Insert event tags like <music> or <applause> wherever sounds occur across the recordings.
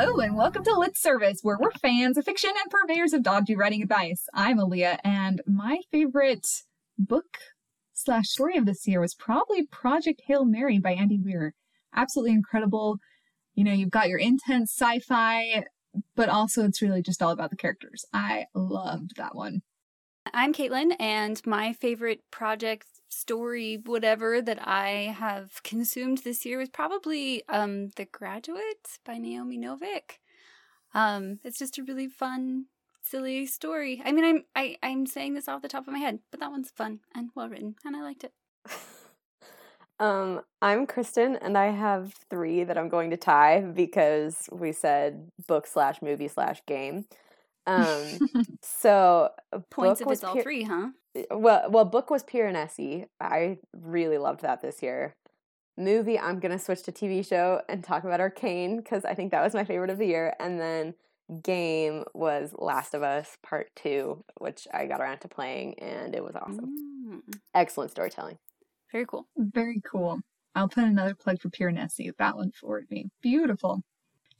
Hello and welcome to Lit Service, where we're fans of fiction and purveyors of dodgy writing advice. I'm Aaliyah, and my favorite book slash story of this year was probably Project Hail Mary by Andy Weir. Absolutely incredible. You know, you've got your intense sci-fi, but also it's really just all about the characters. I loved that one. I'm Caitlin, and my favorite project story, whatever that I have consumed this year was probably um, The Graduate by Naomi Novik. Um, it's just a really fun, silly story. I mean, I'm I, I'm saying this off the top of my head, but that one's fun and well written, and I liked it. <laughs> um, I'm Kristen, and I have three that I'm going to tie because we said book slash movie slash game. Um, <laughs> so points if it's all three, huh? Well, well, book was Piranesi. I really loved that this year. Movie, I'm gonna switch to TV show and talk about Arcane because I think that was my favorite of the year. And then game was Last of Us Part Two, which I got around to playing, and it was awesome. Mm. Excellent storytelling. Very cool. Very cool. I'll put another plug for Piranesi. That one forward me. Beautiful.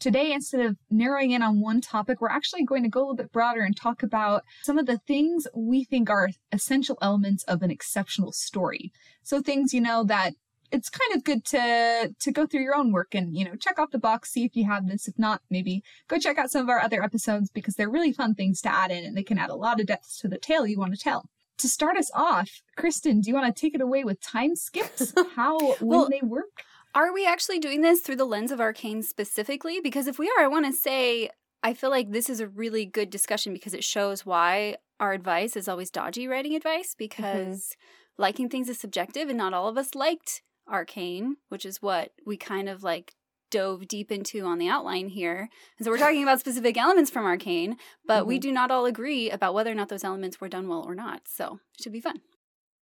Today, instead of narrowing in on one topic, we're actually going to go a little bit broader and talk about some of the things we think are essential elements of an exceptional story. So things, you know, that it's kind of good to to go through your own work and you know check off the box see if you have this. If not maybe go check out some of our other episodes because they're really fun things to add in and they can add a lot of depth to the tale you want to tell. To start us off kristen do you want to take it away with time skips? <laughs> How when they work are we actually doing this through the lens of Arcane specifically? Because if we are, I want to say I feel like this is a really good discussion because it shows why our advice is always dodgy writing advice mm-hmm. because mm-hmm. liking things is subjective and not all of us liked Arcane, which is what we kind of like dove deep into on the outline here. And so we're talking about specific elements from Arcane, but mm-hmm. we do not all agree about whether or not those elements were done well or not. So it should be fun.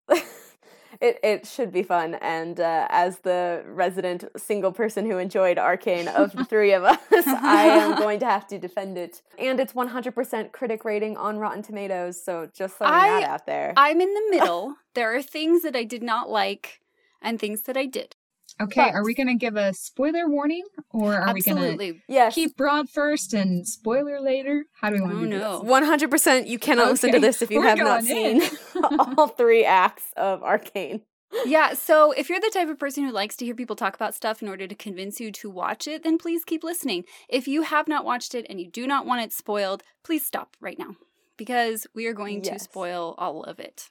<laughs> it it should be fun. And uh, as the resident single person who enjoyed Arcane of the three of <laughs> us, I am <laughs> going to have to defend it. And it's 100% critic rating on Rotten Tomatoes. So just throwing I, that out there. I'm in the middle. <laughs> there are things that I did not like and things that I did. Okay, but, are we going to give a spoiler warning or are absolutely. we going to yes. keep broad first and spoiler later? How do we want to oh, do no. this? 100% you cannot okay. listen to this if you We're have not seen <laughs> all three acts of Arcane. Yeah, so if you're the type of person who likes to hear people talk about stuff in order to convince you to watch it, then please keep listening. If you have not watched it and you do not want it spoiled, please stop right now because we are going yes. to spoil all of it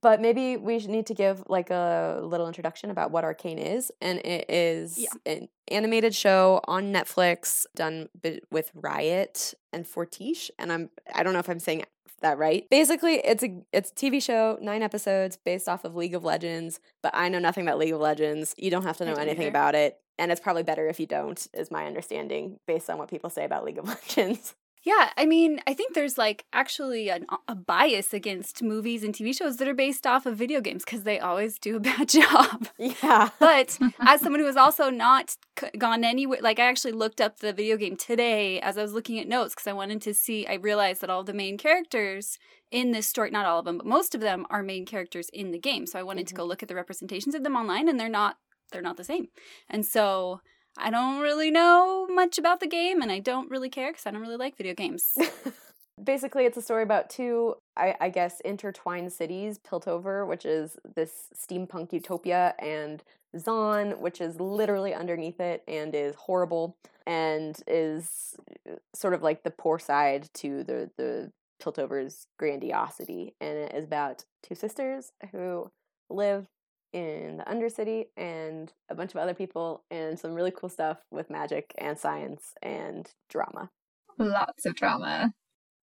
but maybe we need to give like a little introduction about what Arcane is. And it is yeah. an animated show on Netflix done with Riot and Fortiche. And I'm I don't know if I'm saying that right. Basically, it's a it's a TV show, nine episodes based off of League of Legends. But I know nothing about League of Legends. You don't have to know anything either. about it, and it's probably better if you don't. Is my understanding based on what people say about League of <laughs> Legends. Yeah, I mean, I think there's like actually an, a bias against movies and TV shows that are based off of video games because they always do a <laughs> bad job. Yeah. but <laughs> as someone who has also not gone anywhere, like I actually looked up the video game today as I was looking at notes because I wanted to see, I realized that all the main characters in this story, not all of them, but most of them are main characters in the game. So I wanted mm-hmm. to go look at the representations of them online and they're not, they're not the same. And so I don't really know much about the game and I don't really care because I don't really like video games. <laughs> Basically, it's a story about two, I, I, guess, intertwined cities Piltover, which is this steampunk utopia, and Zaun, which is literally underneath it and is horrible and is uh, sort of like the poor side to the, the Piltover's grandiosity. And it is about two sisters who live in the Undercity and a bunch of other people and some really cool stuff with magic and science and drama. Lots of drama.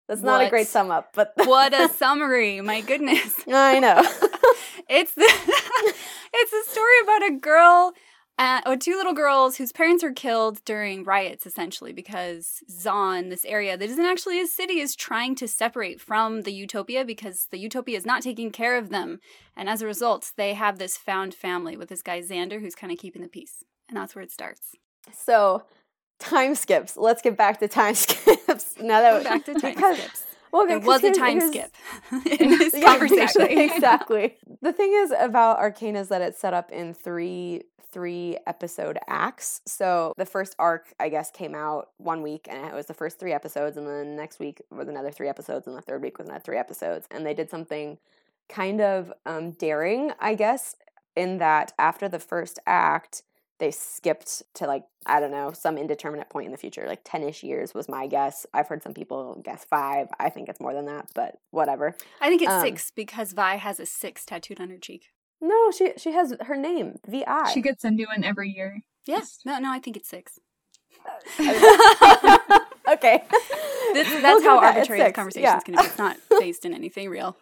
That's not what? a great sum up, but what a <laughs> summary! My goodness, I know. <laughs> it's the <laughs> it's a story about a girl uh, oh, two little girls whose parents are killed during riots, essentially, because Zaun, this area that isn't actually a city, is trying to separate from the utopia because the utopia is not taking care of them. And as a result, they have this found family with this guy Vander who's kind of keeping the peace. And that's where it starts. So, time skips. Let's get back to time <laughs> skips. now that we're back to <laughs> time skips. Well, there was a time skip <laughs> in <laughs> this Yeah, <laughs> conversation. exactly, exactly. The thing is about Arcane is that it's set up in three three episode acts. So the first arc, I guess, came out one week and it was the first three episodes, and then next week was another three episodes, and the third week was another three episodes. And they did something kind of um, daring, I guess, in that after the first act, they skipped to like I don't know some indeterminate point in the future, like ten ish years was my guess. I've heard some people guess five. I think it's more than that, but whatever. I think it's Um, six because Vi has a six tattooed on her cheek. No, she she has her name Vi. She gets a new one every year. Yes. No, no, I think it's six. <laughs> okay, This, <laughs> We'll that's how with that. It's arbitrary the conversation Yeah. is going to be. It's not <laughs> based in anything real.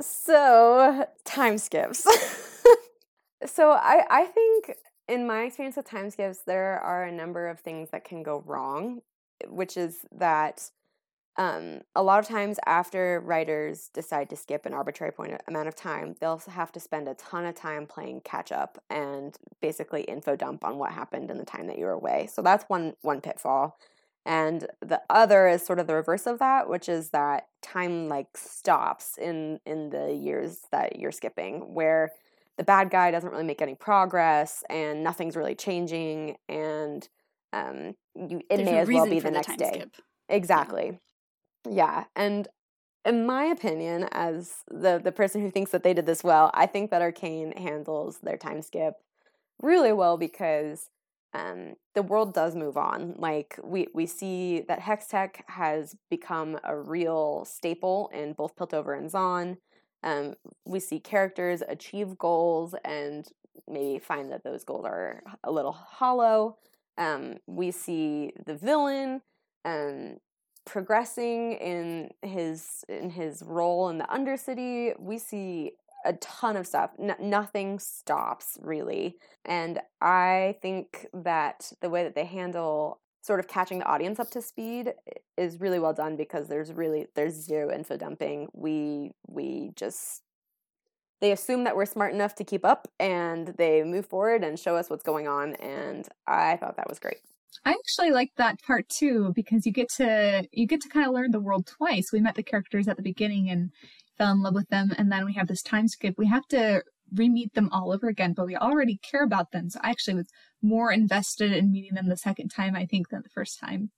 so time skips. So I I think in my experience with time skips, there are a number of things that can go wrong, which is that um, a lot of times after writers decide to skip an arbitrary point amount of time, they'll have to spend a ton of time playing catch up and basically info dump on what happened in the time that you were away. So that's one one pitfall. And the other is sort of the reverse of that, which is that time like stops in in the years that you're skipping, where the bad guy doesn't really make any progress and nothing's really changing, and um, you it There's may as well be for the next day. skip. Exactly. Yeah. And in my opinion, as the the person who thinks that they did this well, I think that Arcane handles their time skip really well because um, the world does move on. Like we we see that Hextech has become a real staple in both Piltover and Zaun. Um, we see characters achieve goals and maybe find that those goals are a little hollow. Um, we see the villain um, progressing in his in his role in the Undercity. We see a ton of stuff. N- nothing stops really, and I think that the way that they handle sort of catching the audience up to speed is really well done because there's really there's zero info dumping. We we just they assume that we're smart enough to keep up and they move forward and show us what's going on and I thought that was great. I actually like that part too because you get to you get to kind of learn the world twice. We met the characters at the beginning and fell in love with them, and then we have this time skip. We have to re-meet them all over again, but we already care about them. So I actually was more invested in meeting them the second time, I think, than the first time.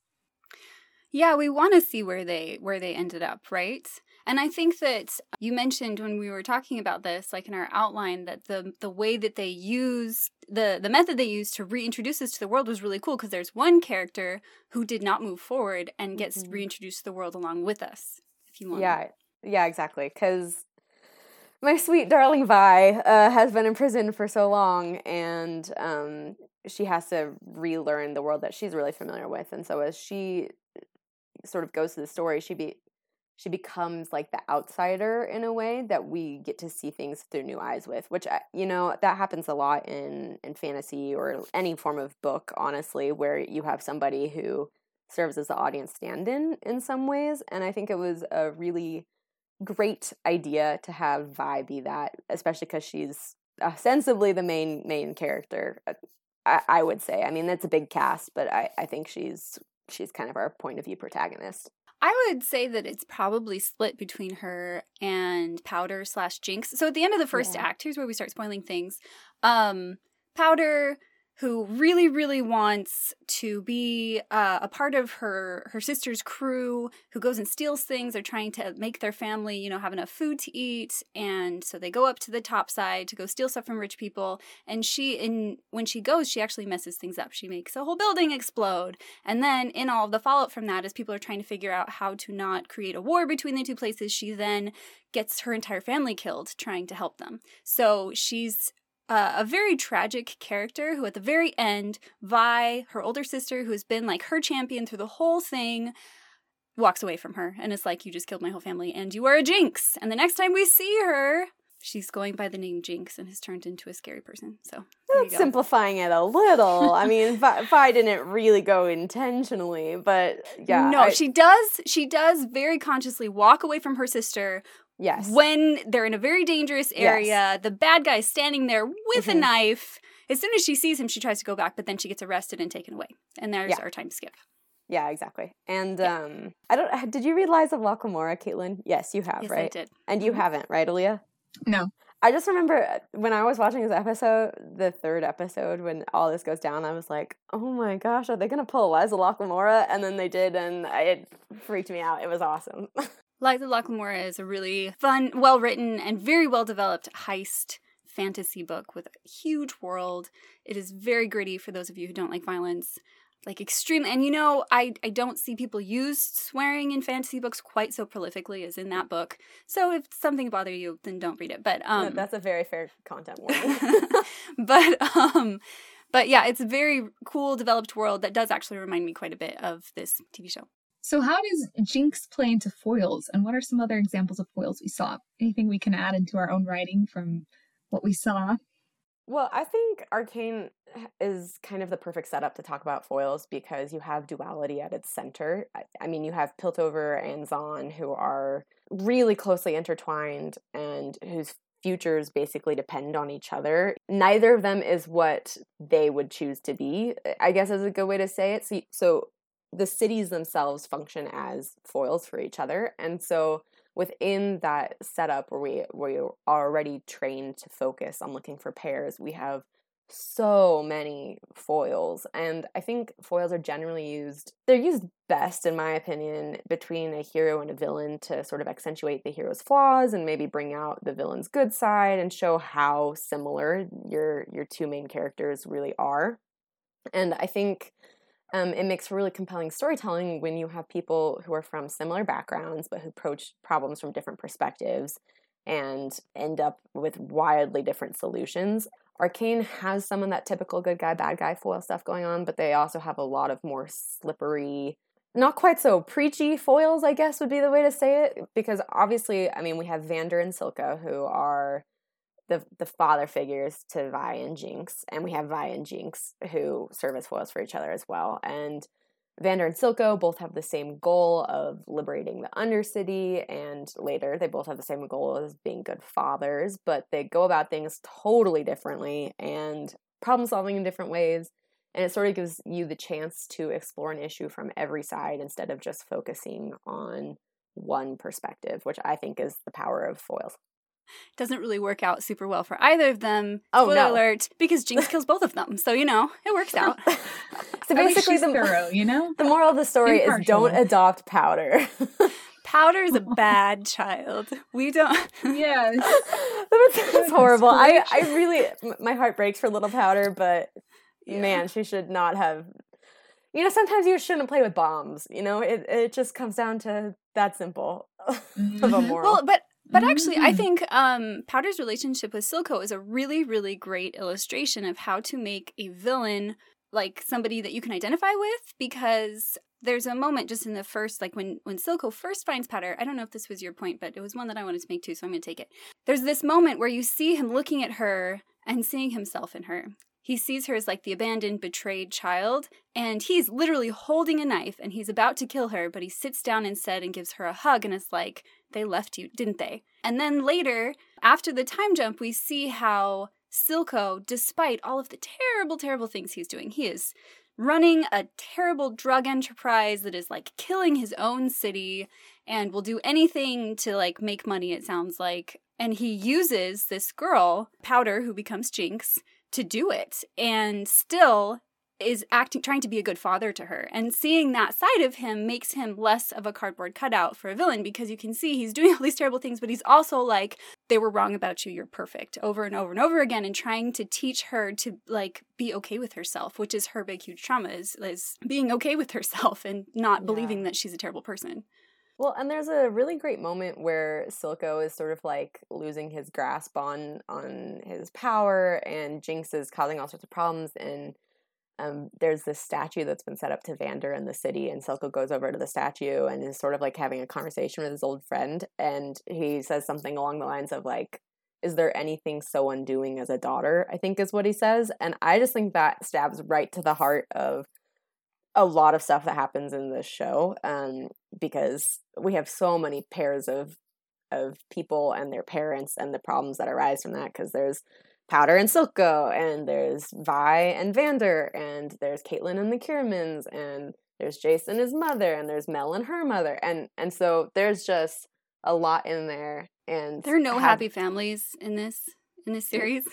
Yeah, we want to see where they where they ended up, right? And I think that you mentioned when we were talking about this, like in our outline, that the the way that they use the the method they used to reintroduce us to the world was really cool because there's one character who did not move forward and gets Mhm. reintroduced to the world along with us. If you want, Yeah, yeah, exactly. Because my sweet darling Vi uh, has been in prison for so long, and um, she has to relearn the world that she's really familiar with. And so, as she sort of goes through the story, she be she becomes like the outsider in a way that we get to see things through new eyes with which you know that happens a lot in in fantasy or any form of book honestly where you have somebody who serves as the audience stand-in in some ways and i think it was a really great idea to have vi be that especially because she's ostensibly the main main character uh, I, I would say i mean that's a big cast but i i think she's she's kind of our point of view protagonist I would say that it's probably split between her and Powder slash Jinx. So at the end of the first Yeah. act, here's where we start spoiling things. Um, Powder, who really, really wants to be uh, a part of her her sister's crew, who goes and steals things. They're trying to make their family, you know, have enough food to eat, and so they go up to the top side to go steal stuff from rich people. And she, in when she goes, she actually messes things up. She makes a whole building explode. And then, in all of the fallout from that, as people are trying to figure out how to not create a war between the two places, she then gets her entire family killed trying to help them. So she's uh, a very tragic character who, at the very end, Vi, her older sister, who has been like her champion through the whole thing, walks away from her and is like, You just killed my whole family and you are a jinx. And the next time we see her, she's going by the name Jinx and has turned into a scary person. So That's simplifying it a little. I <laughs> mean, Vi, Vi didn't really go intentionally, but yeah. no, I- she does. She does very consciously walk away from her sister yes. when they're in a very dangerous area. The bad guy's standing there with a Mhm. knife. As soon as she sees him, she tries to go back, but then she gets arrested and taken away. And there's Yeah. our time skip. Yeah, exactly. And yeah. um, I don't. Did you read Lies of Locke-Lamora, Caitlin? Yes, you have, yes, right? I did. And you mm-hmm. haven't, right, Aaliyah? No. I just remember uh, when I was watching this episode, the third episode, when all this goes down, I was like, "Oh my gosh, are they gonna pull Lies of Locke-Lamora?" And then they did, and it freaked me out. It was awesome. <laughs> Lies of Locke-Lamora is a really fun, well written, and very well developed heist fantasy book with a huge world. It is very gritty for those of you who don't like violence like extremely and you know i i don't see people use swearing in fantasy books quite so prolifically as in that book. So if something bother you then don't read it. But um that's a very fair content warning. <laughs> But um but yeah it's a very cool developed world that does actually remind me quite a bit of this tv show so how does jinx play into foils and what are some other examples of foils we saw anything we can add into our own writing from what we saw well, I think Arcane is kind of the perfect setup to talk about foils because you have duality at its center. I, mean, you have Piltover and Zaun who are really closely intertwined and whose futures basically depend on each other. Neither of them is what they would choose to be, I guess is a good way to say it. So, so the cities themselves function as foils for each other. And so within that setup where we we are already trained to focus on looking for pairs, we have so many foils and i think foils are generally used they're used best in my opinion between a hero and a villain to sort of accentuate the hero's flaws and maybe bring out the villain's good side and show how similar your your two main characters really are and i think um, it makes for really compelling storytelling when you have people who are from similar backgrounds but who approach problems from different perspectives and end up with wildly different solutions. Arcane has some of that typical good guy, bad guy foil stuff going on, but they also have a lot of more slippery, not quite so preachy foils, I guess would be the way to say it. Because obviously, I mean, we have Vander and Silco, who are the the father figures to Vi and Jinx, and we have Vi and Jinx who serve as foils for each other as well. And Vander and Silco both have the same goal of liberating the Undercity, and later they both have the same goal as being good fathers, but they go about things totally differently and problem solving in different ways. And it sort of gives you the chance to explore an issue from every side instead of just focusing on one perspective, which I think is the power of foils doesn't really work out super well for either of them. Oh, Spoiler no. alert, because Jinx kills both of them. So, you know, it works <laughs> out. so basically, the, thorough, you know? the moral of the story Impartial. is don't adopt powder. <laughs> Powder is a bad child. We don't. Yes. <laughs> That's horrible. I, I really, my heart breaks for little powder, but yeah. man, she should not have. You know, sometimes you shouldn't play with bombs. You know, it, it just comes down to that simple of a mm-hmm. moral. Well, but but actually, I mm. think um, Powder's relationship with Silco is a really, really great illustration of how to make a villain like somebody that you can identify with because there's a moment just in the first like when when Silco first finds Powder. I don't know if this was your point, but it was one that I wanted to make too, so I'm going to take it. There's this moment where you see him looking at her and seeing himself in her. He sees her as like the abandoned, betrayed child, and he's literally holding a knife and he's about to kill her, but he sits down instead and gives her a hug and is like, They left you, didn't they? And then later, after the time jump, we see how Silco, despite all of the terrible, terrible things he's doing, he is running a terrible drug enterprise that is like killing his own city and will do anything to like make money, it sounds like. And he uses this girl, Powder, who becomes Jinx, to do it and still is acting trying to be a good father to her. And seeing that side of him makes him less of a cardboard cutout for a villain because you can see he's doing <laughs> all these terrible things but he's also like they were wrong about you. You're perfect over and over and over again and trying to teach her to like be okay with herself which is her big huge trauma is, is being okay with herself and not yeah. believing that she's a terrible person well, and there's a really great moment where Silco is sort of like losing his grasp on on his power, and Jinx is causing all sorts of problems. And um, there's this statue that's been set up to Vander in the city, and Silco goes over to the statue and is sort of like having a conversation with his old friend, and he says something along the lines of like, "Is there anything so undoing as a daughter?" I think is what he says, and I just think that stabs right to the heart of a lot of stuff that happens in this show um, because we have so many pairs of of people and their parents and the problems that arise from that because there's Powder and Silco and there's Vi and Vander and there's Caitlin and the Kirammans and there's Jayce and his mother, and there's Mel and her mother, and and so there's just a lot in there. And There are no have- happy families in this in this series.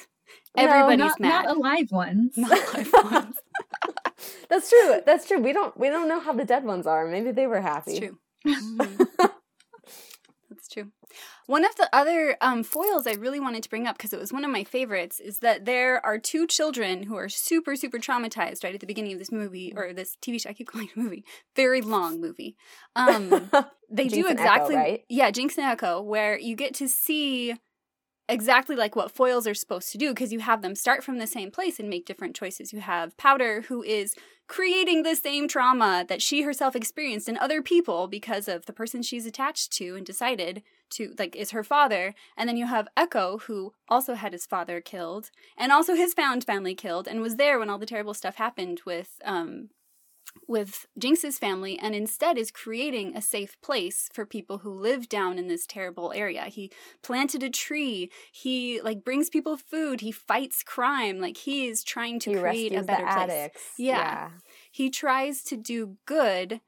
No, Everybody's not, mad. not alive ones. Not live ones. That's true. That's true. We don't we don't know how the dead ones are. Maybe they were happy. That's true. <laughs> That's true. One of the other um, foils I really wanted to bring up because it was one of my favorites is that there are two children who are super, super traumatized right at the beginning of this movie or this TV show. I keep calling it a movie. Very long movie. Um, <laughs> they do and Ekko, exactly right? yeah jinx and ekko where you get to see exactly like what foils are supposed to do because you have them start from the same place and make different choices. You have powder who is creating the same trauma that she herself experienced in other people because of the person she's attached to and decided to like is her father. And then you have ekko who also had his father killed and also his found family killed and was there when all the terrible stuff happened with um with Jinx's family and instead is creating a safe place for people who live down in this terrible area. He planted a tree. He like brings people food. He fights crime. Like he is trying to he create a better place. addicts. Yeah. He tries to do good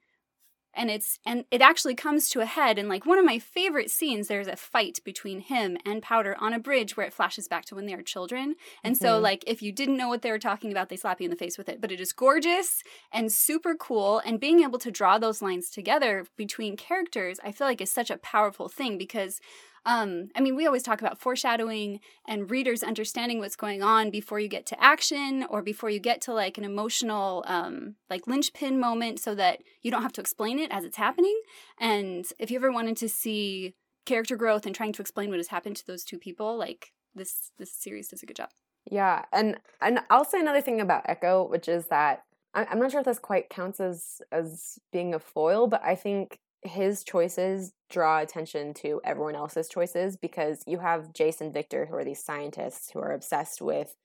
and it's and it actually comes to a head in like one of my favorite scenes there's a fight between him and powder on a bridge where it flashes back to when they are children and so Mhm. like if you didn't know what they were talking about they slap you in the face with it but it is gorgeous and super cool and being able to draw those lines together between characters i feel like is such a powerful thing because um, I mean, we always talk about foreshadowing and readers understanding what's going on before you get to action or before you get to like an emotional, um, like linchpin moment so that you don't have to explain it as it's happening. And if you ever wanted to see character growth and trying to explain what has happened to those two people, like this, this series does a good job. Yeah, and and I'll say another thing about Ekko, which is that I'm not sure if this quite counts as as being a foil, but I think his choices draw attention to everyone else's choices because you have Jayce and Victor, who are these scientists who are obsessed with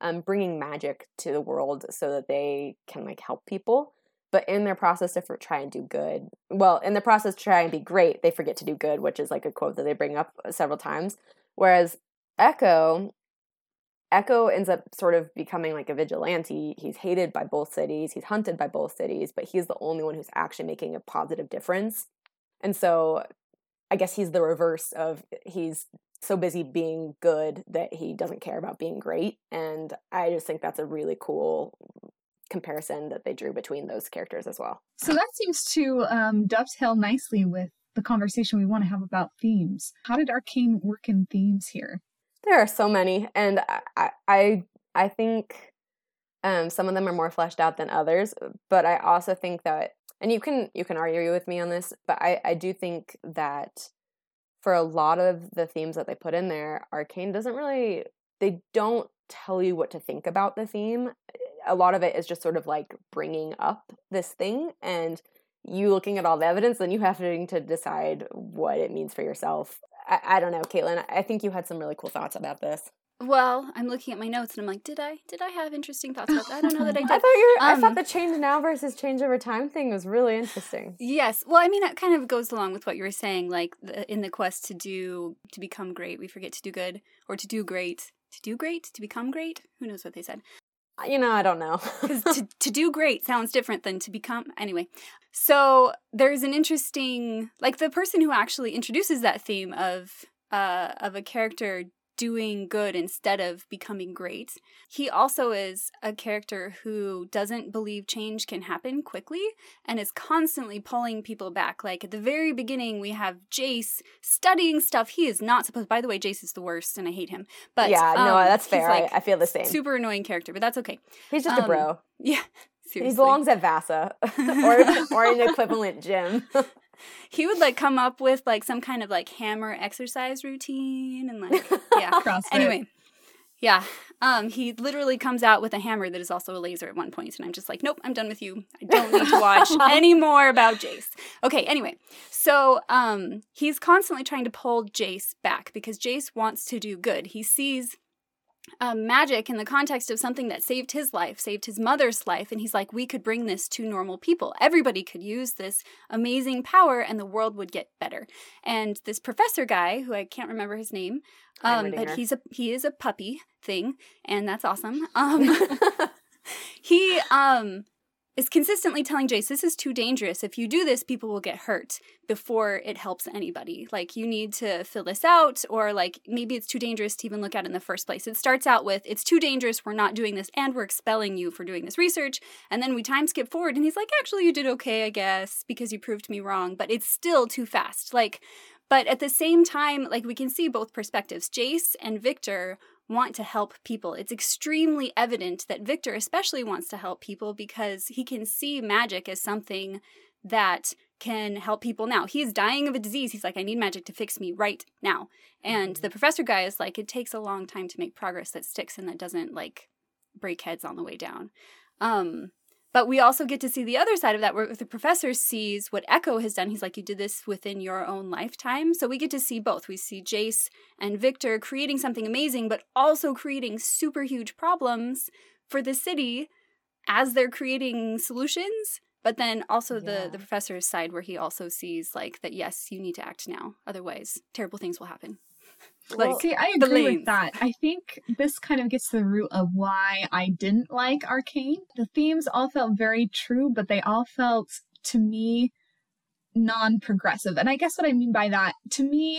um, bringing magic to the world so that they can like help people. But in their process to try and do good, well, in the process to try and be great, they forget to do good, which is like a quote that they bring up several times. Whereas Ekko Ekko ends up sort of becoming like a vigilante. He's hated by both cities, he's hunted by both cities, but he's the only one who's actually making a positive difference. And so I guess he's the reverse of he's so busy being good that he doesn't care about being great. And I just think that's a really cool comparison that they drew between those characters as well. So that seems to um, dovetail nicely with the conversation we want to have about themes. How did Arcane work in themes here? There are so many, and I I I think um, some of them are more fleshed out than others. But I also think that, and you can you can argue with me on this, but I I do think that for a lot of the themes that they put in there, Arcane doesn't really they don't tell you what to think about the theme. A lot of it is just sort of like bringing up this thing and you looking at all the evidence, then you having to decide what it means for yourself. I, I don't know, Caitlin. I think you had some really cool thoughts about this. Well, I'm looking at my notes and I'm like, did I did I have interesting thoughts about that? I don't know that I <laughs> I did. thought you were, I Um, thought the change now versus change over time thing was really interesting. Yes. Well, I mean, that kind of goes along with what you were saying. Like the, in the quest to do to become great, we forget to do good, or to do great, to do great, to become great. Who knows what they said? You know, I don't know. <laughs> Because to, to do great sounds different than to become. Anyway, so there's an interesting, like the person who actually introduces that theme of uh of a character doing good instead of becoming great. He also is a character who doesn't believe change can happen quickly and is constantly pulling people back. Like at the very beginning, we have Jayce studying stuff he is not supposed. By the way, Jayce is the worst, and I hate him. But yeah, no, um, that's fair. like, I, I feel the same. super annoying character, but that's okay. He's just a um, bro. <laughs> Yeah, <laughs> seriously. He belongs at Vasa <laughs> or or an equivalent gym. He would like come up with like some kind of like hammer exercise routine and like <laughs> yeah. Anyway yeah um he literally comes out with a hammer that is also a laser at one point and i'm just like nope i'm done with you. I don't need to watch <laughs> any more about jayce. Okay anyway so um he's constantly trying to pull jayce back because jayce wants to do good. He sees um, magic in the context of something that saved his life, saved his mother's life, and he's like, we could bring this to normal people. Everybody could use this amazing power, and the world would get better. And this professor guy, who I can't remember his name, um, but he's a he is a puppy thing, and that's awesome. <laughs> Um, <laughs> he um is consistently telling Jayce, this is too dangerous. If you do this, people will get hurt before it helps anybody. Like, you need to fill this out, or like, maybe it's too dangerous to even look at in the first place. It starts out with, it's too dangerous, we're not doing this, and we're expelling you for doing this research. And then we time skip forward, and he's like, actually, you did okay, I guess, because you proved me wrong, but it's still too fast. Like, but at the same time, like, we can see both perspectives. Jayce and Victor want to help people. It's extremely evident that Victor especially wants to help people because he can see magic as something that can help people now. He is dying of a disease. He's like, I need magic to fix me right now. And the professor guy is like, it takes a long time to make progress that sticks and that doesn't like break heads on the way down. Um, but we also get to see the other side of that where the professor sees what Ekko has done. He's like, You did this within your own lifetime. So we get to see both. We see Jayce and Victor creating something amazing, but also creating super huge problems for the city as they're creating solutions. But then also yeah. the, the professor's side where he also sees like that, yes, you need to act now. Otherwise, terrible things will happen. Like, well, see, I agree with that. I think this kind of gets to the root of why I didn't like Arcane. The themes all felt very true, but they all felt, to me, non progressive. And I guess what I mean by that, to me,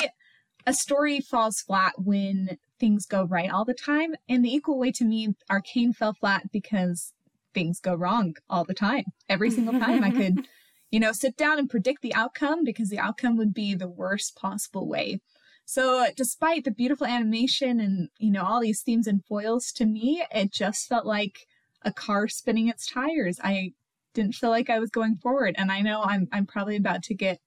a story falls flat when things go right all the time. And the equal way to me, Arcane fell flat because things go wrong all the time. Every single time I could, <laughs> you know, sit down and predict the outcome because the outcome would be the worst possible way. So despite the beautiful animation and, you know, all these themes and foils, to me, it just felt like a car spinning its tires. I didn't feel like I was going forward. And I know I'm I'm probably about to get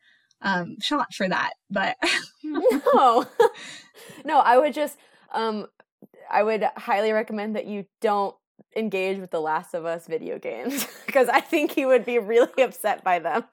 um shot for that, but No. <laughs> no, I would just um I would highly recommend that you don't engage with the Last of Us video games <laughs> because I think he would be really upset by them.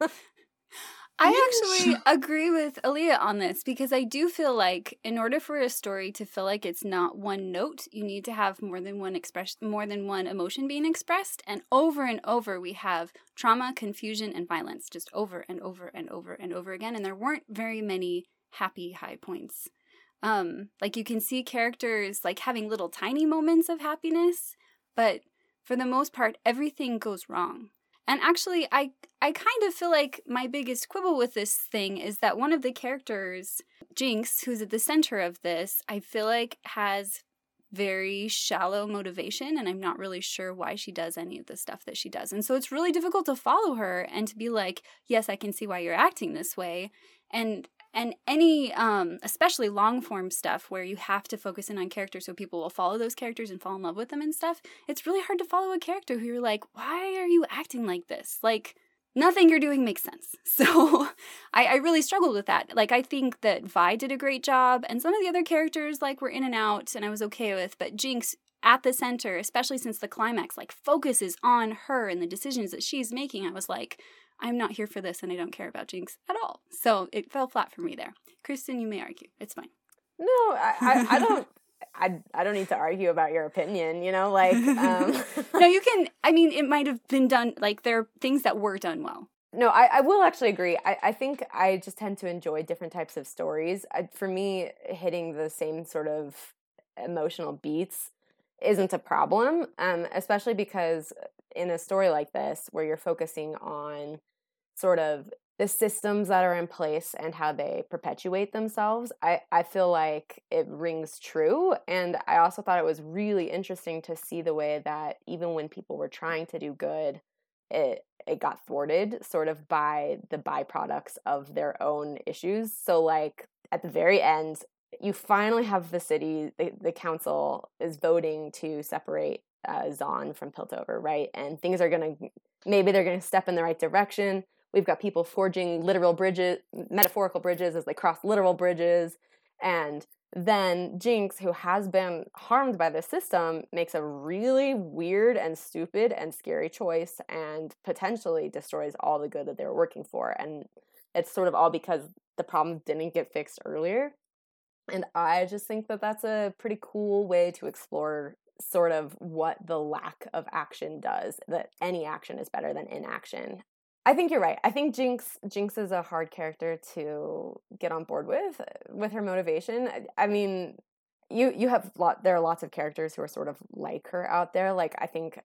I actually agree with Aaliyah on this because I do feel like in order for a story to feel like it's not one note, you need to have more than one express more than one emotion being expressed and over and over we have trauma, confusion and violence just over and over and over and over again and there weren't very many happy high points. Um like you can see characters like having little tiny moments of happiness, but for the most part everything goes wrong. And actually, I I kind of feel like my biggest quibble with this thing is that one of the characters, Jinx, who's at the center of this, I feel like has very shallow motivation and I'm not really sure why she does any of the stuff that she does. And so it's really difficult to follow her and to be like, "Yes, I can see why you're acting this way." And and any um, especially long form stuff where you have to focus in on characters so people will follow those characters and fall in love with them and stuff it's really hard to follow a character who you're like why are you acting like this? Like nothing you're doing makes sense. <laughs> So I, I really struggled with that. Like i think that vi did a great job and some of the other characters like were in and out and i was okay with but jinx at the center especially since the climax like focuses on her and the decisions that she's making. I was like I'm not here for this and I don't care about Jinx at all. So it fell flat for me there. Kristen, you may argue. It's fine. No, I, I, I don't. <laughs> I, I don't need to argue about your opinion, you know, like um... <laughs> No, you can I mean it might have been done like there are things that were done well. No, I, I will actually agree. I, I think I just tend to enjoy different types of stories. I, for me, hitting the same sort of emotional beats isn't a problem, um, especially because in a story like this, where you're focusing on sort of the systems that are in place and how they perpetuate themselves, I, I feel like it rings true. And I also thought it was really interesting to see the way that even when people were trying to do good, it it got thwarted sort of by the byproducts of their own issues. So like at the very end, you finally have the city, the, the council is voting to separate uh, Zaun from Piltover, right? And things are going to, maybe they're going to step in the right direction. We've got people forging literal bridges, metaphorical bridges as they cross literal bridges. And then Jinx, who has been harmed by the system, makes a really weird and stupid and scary choice and potentially destroys all the good that they were working for. And it's sort of all because the problem didn't get fixed earlier. And I just think that that's a pretty cool way to explore sort of what the lack of action does, that any action is better than inaction. I think you're right. I think Jinx Jinx is a hard character to get on board with with her motivation. I mean, you you have lot there are lots of characters who are sort of like her out there. Like I think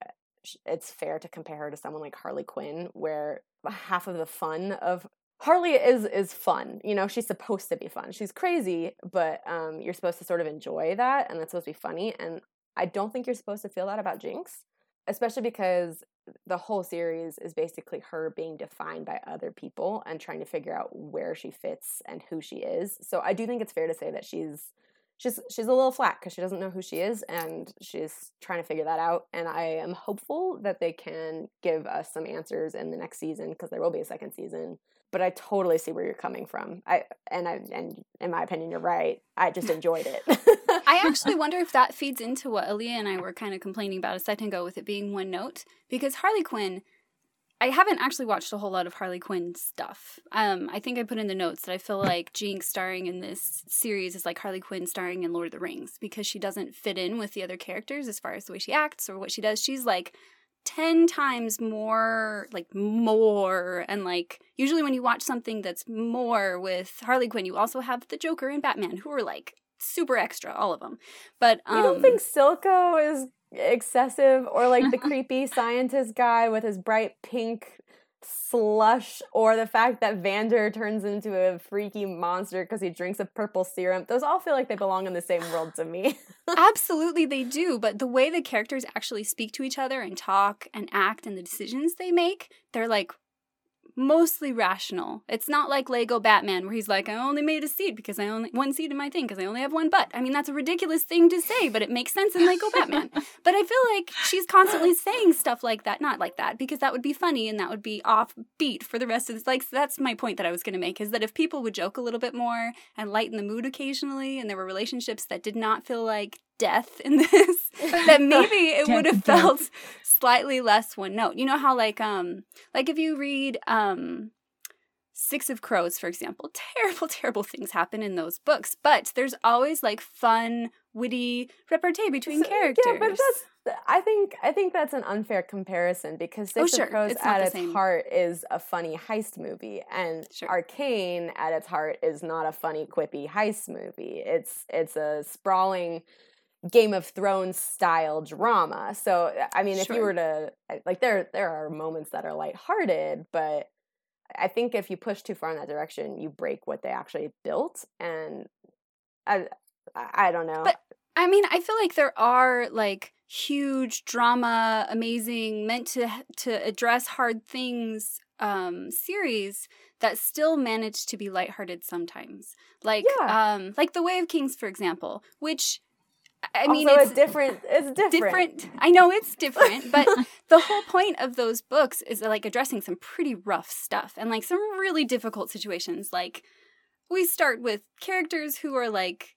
it's fair to compare her to someone like Harley Quinn, where half of the fun of Harley is is fun. You know, she's supposed to be fun. She's crazy, but um, you're supposed to sort of enjoy that, and that's supposed to be funny. And I don't think you're supposed to feel that about Jinx, especially because the whole series is basically her being defined by other people and trying to figure out where she fits and who she is. So I do think it's fair to say that she's she's she's a little flat because she doesn't know who she is and she's trying to figure that out. And i am hopeful that they can give us some answers in the next season because there will be a second season but i totally see where you're coming from. I and i and in my opinion you're right. I just <laughs> enjoyed it <laughs> i <laughs> actually wonder if that feeds into what aaliyah and i were kind of complaining about a second ago with it being one note because harley quinn I haven't actually watched a whole lot of Harley Quinn stuff. Um, I think I put in the notes that I feel like Jinx starring in this series is like Harley Quinn starring in Lord of the Rings because she doesn't fit in with the other characters as far as the way she acts or what she does. She's like 10 times more, like more. And like, usually when you watch something that's more with Harley Quinn, you also have the Joker and Batman who are like super extra, all of them. But um, you don't think Silco is excessive or like the <laughs> creepy scientist guy with his bright pink slush or the fact that Vander turns into a freaky monster because he drinks a purple serum. Those all feel like they belong in the same world to me. <laughs> Absolutely, they do. But the way the characters actually speak to each other and talk and act and the decisions they make, they're like mostly rational. It's not like Lego Batman where he's like, I only made a seed because I only one seed in my thing because I only have one butt. I mean, that's a ridiculous thing to say, but it makes sense in Lego <laughs> Batman. But I feel like she's constantly saying stuff like that, not like that, because that would be funny and that would be offbeat for the rest of this. Like, so that's my point that I was going to make is that if people would joke a little bit more and lighten the mood occasionally, and there were relationships that did not feel like death in <laughs> this, <laughs> that maybe it would have felt slightly less one note. You know how like um like if you read um Six of Crows, for example, <laughs> terrible, terrible things happen in those books, but there's always like fun, witty repartee between so, characters. Yeah, but that's I think I think that's an unfair comparison because Six oh, sure. of Crows at its same. heart is a funny heist movie, and sure. Arcane at its heart is not a funny, quippy heist movie. It's it's a sprawling Game of Thrones style drama. So I mean, if you were to like, there there are moments that are lighthearted, but I think if you push too far in that direction, you break what they actually built, and I I don't know. But I mean, I feel like there are like huge drama, amazing, meant to to address hard things um series that still manage to be lighthearted sometimes. Like yeah. um like The Way of Kings for example, which I mean, also, it's, it's, different. It's different. Different. I know it's different, but <laughs> the whole point of those books is like addressing some pretty rough stuff and like some really difficult situations. Like we start with characters who are like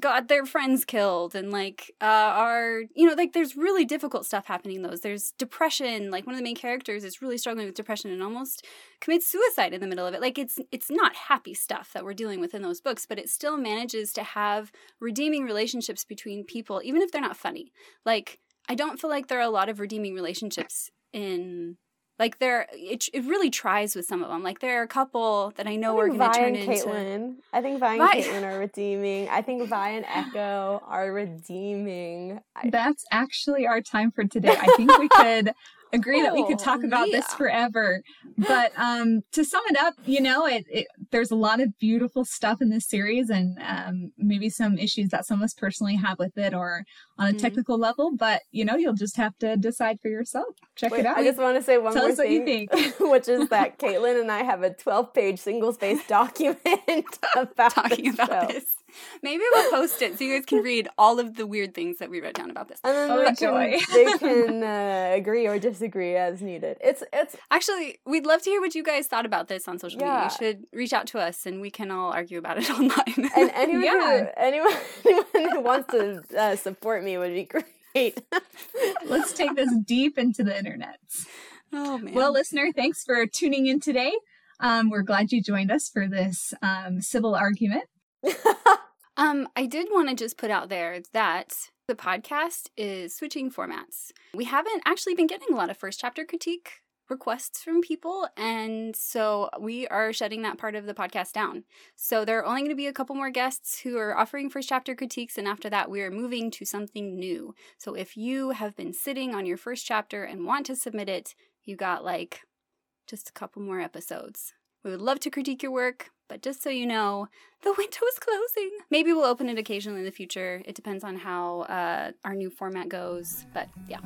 got their friends killed and like uh are you know like there's really difficult stuff happening in those there's depression like one of the main characters is really struggling with depression and almost commits suicide in the middle of it. Like it's it's not happy stuff that we're dealing with in those books but it still manages to have redeeming relationships between people even if they're not funny. Like i don't feel like there are a lot of redeeming relationships in like there, it, it really tries with some of them. Like there are a couple that I know I are going to turn and into. Caitlin. I think Vi and Vi- Caitlin are redeeming. I think Vi and <sighs> Ekko are redeeming. That's actually our time for today. I think we <laughs> could agree that we could talk about yeah. this forever. But um, to sum it up, you know, it, it, there's a lot of beautiful stuff in this series, and um, maybe some issues that some of us personally have with it, or on a mm-hmm. technical level. But you know, you'll just have to decide for yourself. Check Wait, it out. I just want to say one Tell more thing, <laughs> which is that Caitlin and I have a 12 page single space document <laughs> about talking this about show. this. Maybe we'll post it so you guys can read all of the weird things that we wrote down about this. And then oh, they can, they can uh, agree or disagree as needed. It's it's actually we'd love to hear what you guys thought about this on social yeah. media. You should reach out to us and we can all argue about it <laughs> online. and anyone yeah. who, anyone, <laughs> anyone who wants to uh, support me would be great. <laughs> Let's take this deep into the internet. Oh man. Well, listener, thanks for tuning in today. Um, we're glad you joined us for this um, civil argument. <laughs> um, I did want to just put out there that the podcast is switching formats. We haven't actually been getting a lot of first chapter critique requests from people. And so we are shutting that part of the podcast down. So there are only going to be a couple more guests who are offering first chapter critiques. And after that, we are moving to something new. So if you have been sitting on your first chapter and want to submit it, you got like just a couple more episodes. We would love to critique your work, but just so you know, the <laughs> window is closing. Maybe we'll open it occasionally in the future. It depends on how uh, our new format goes. But yeah.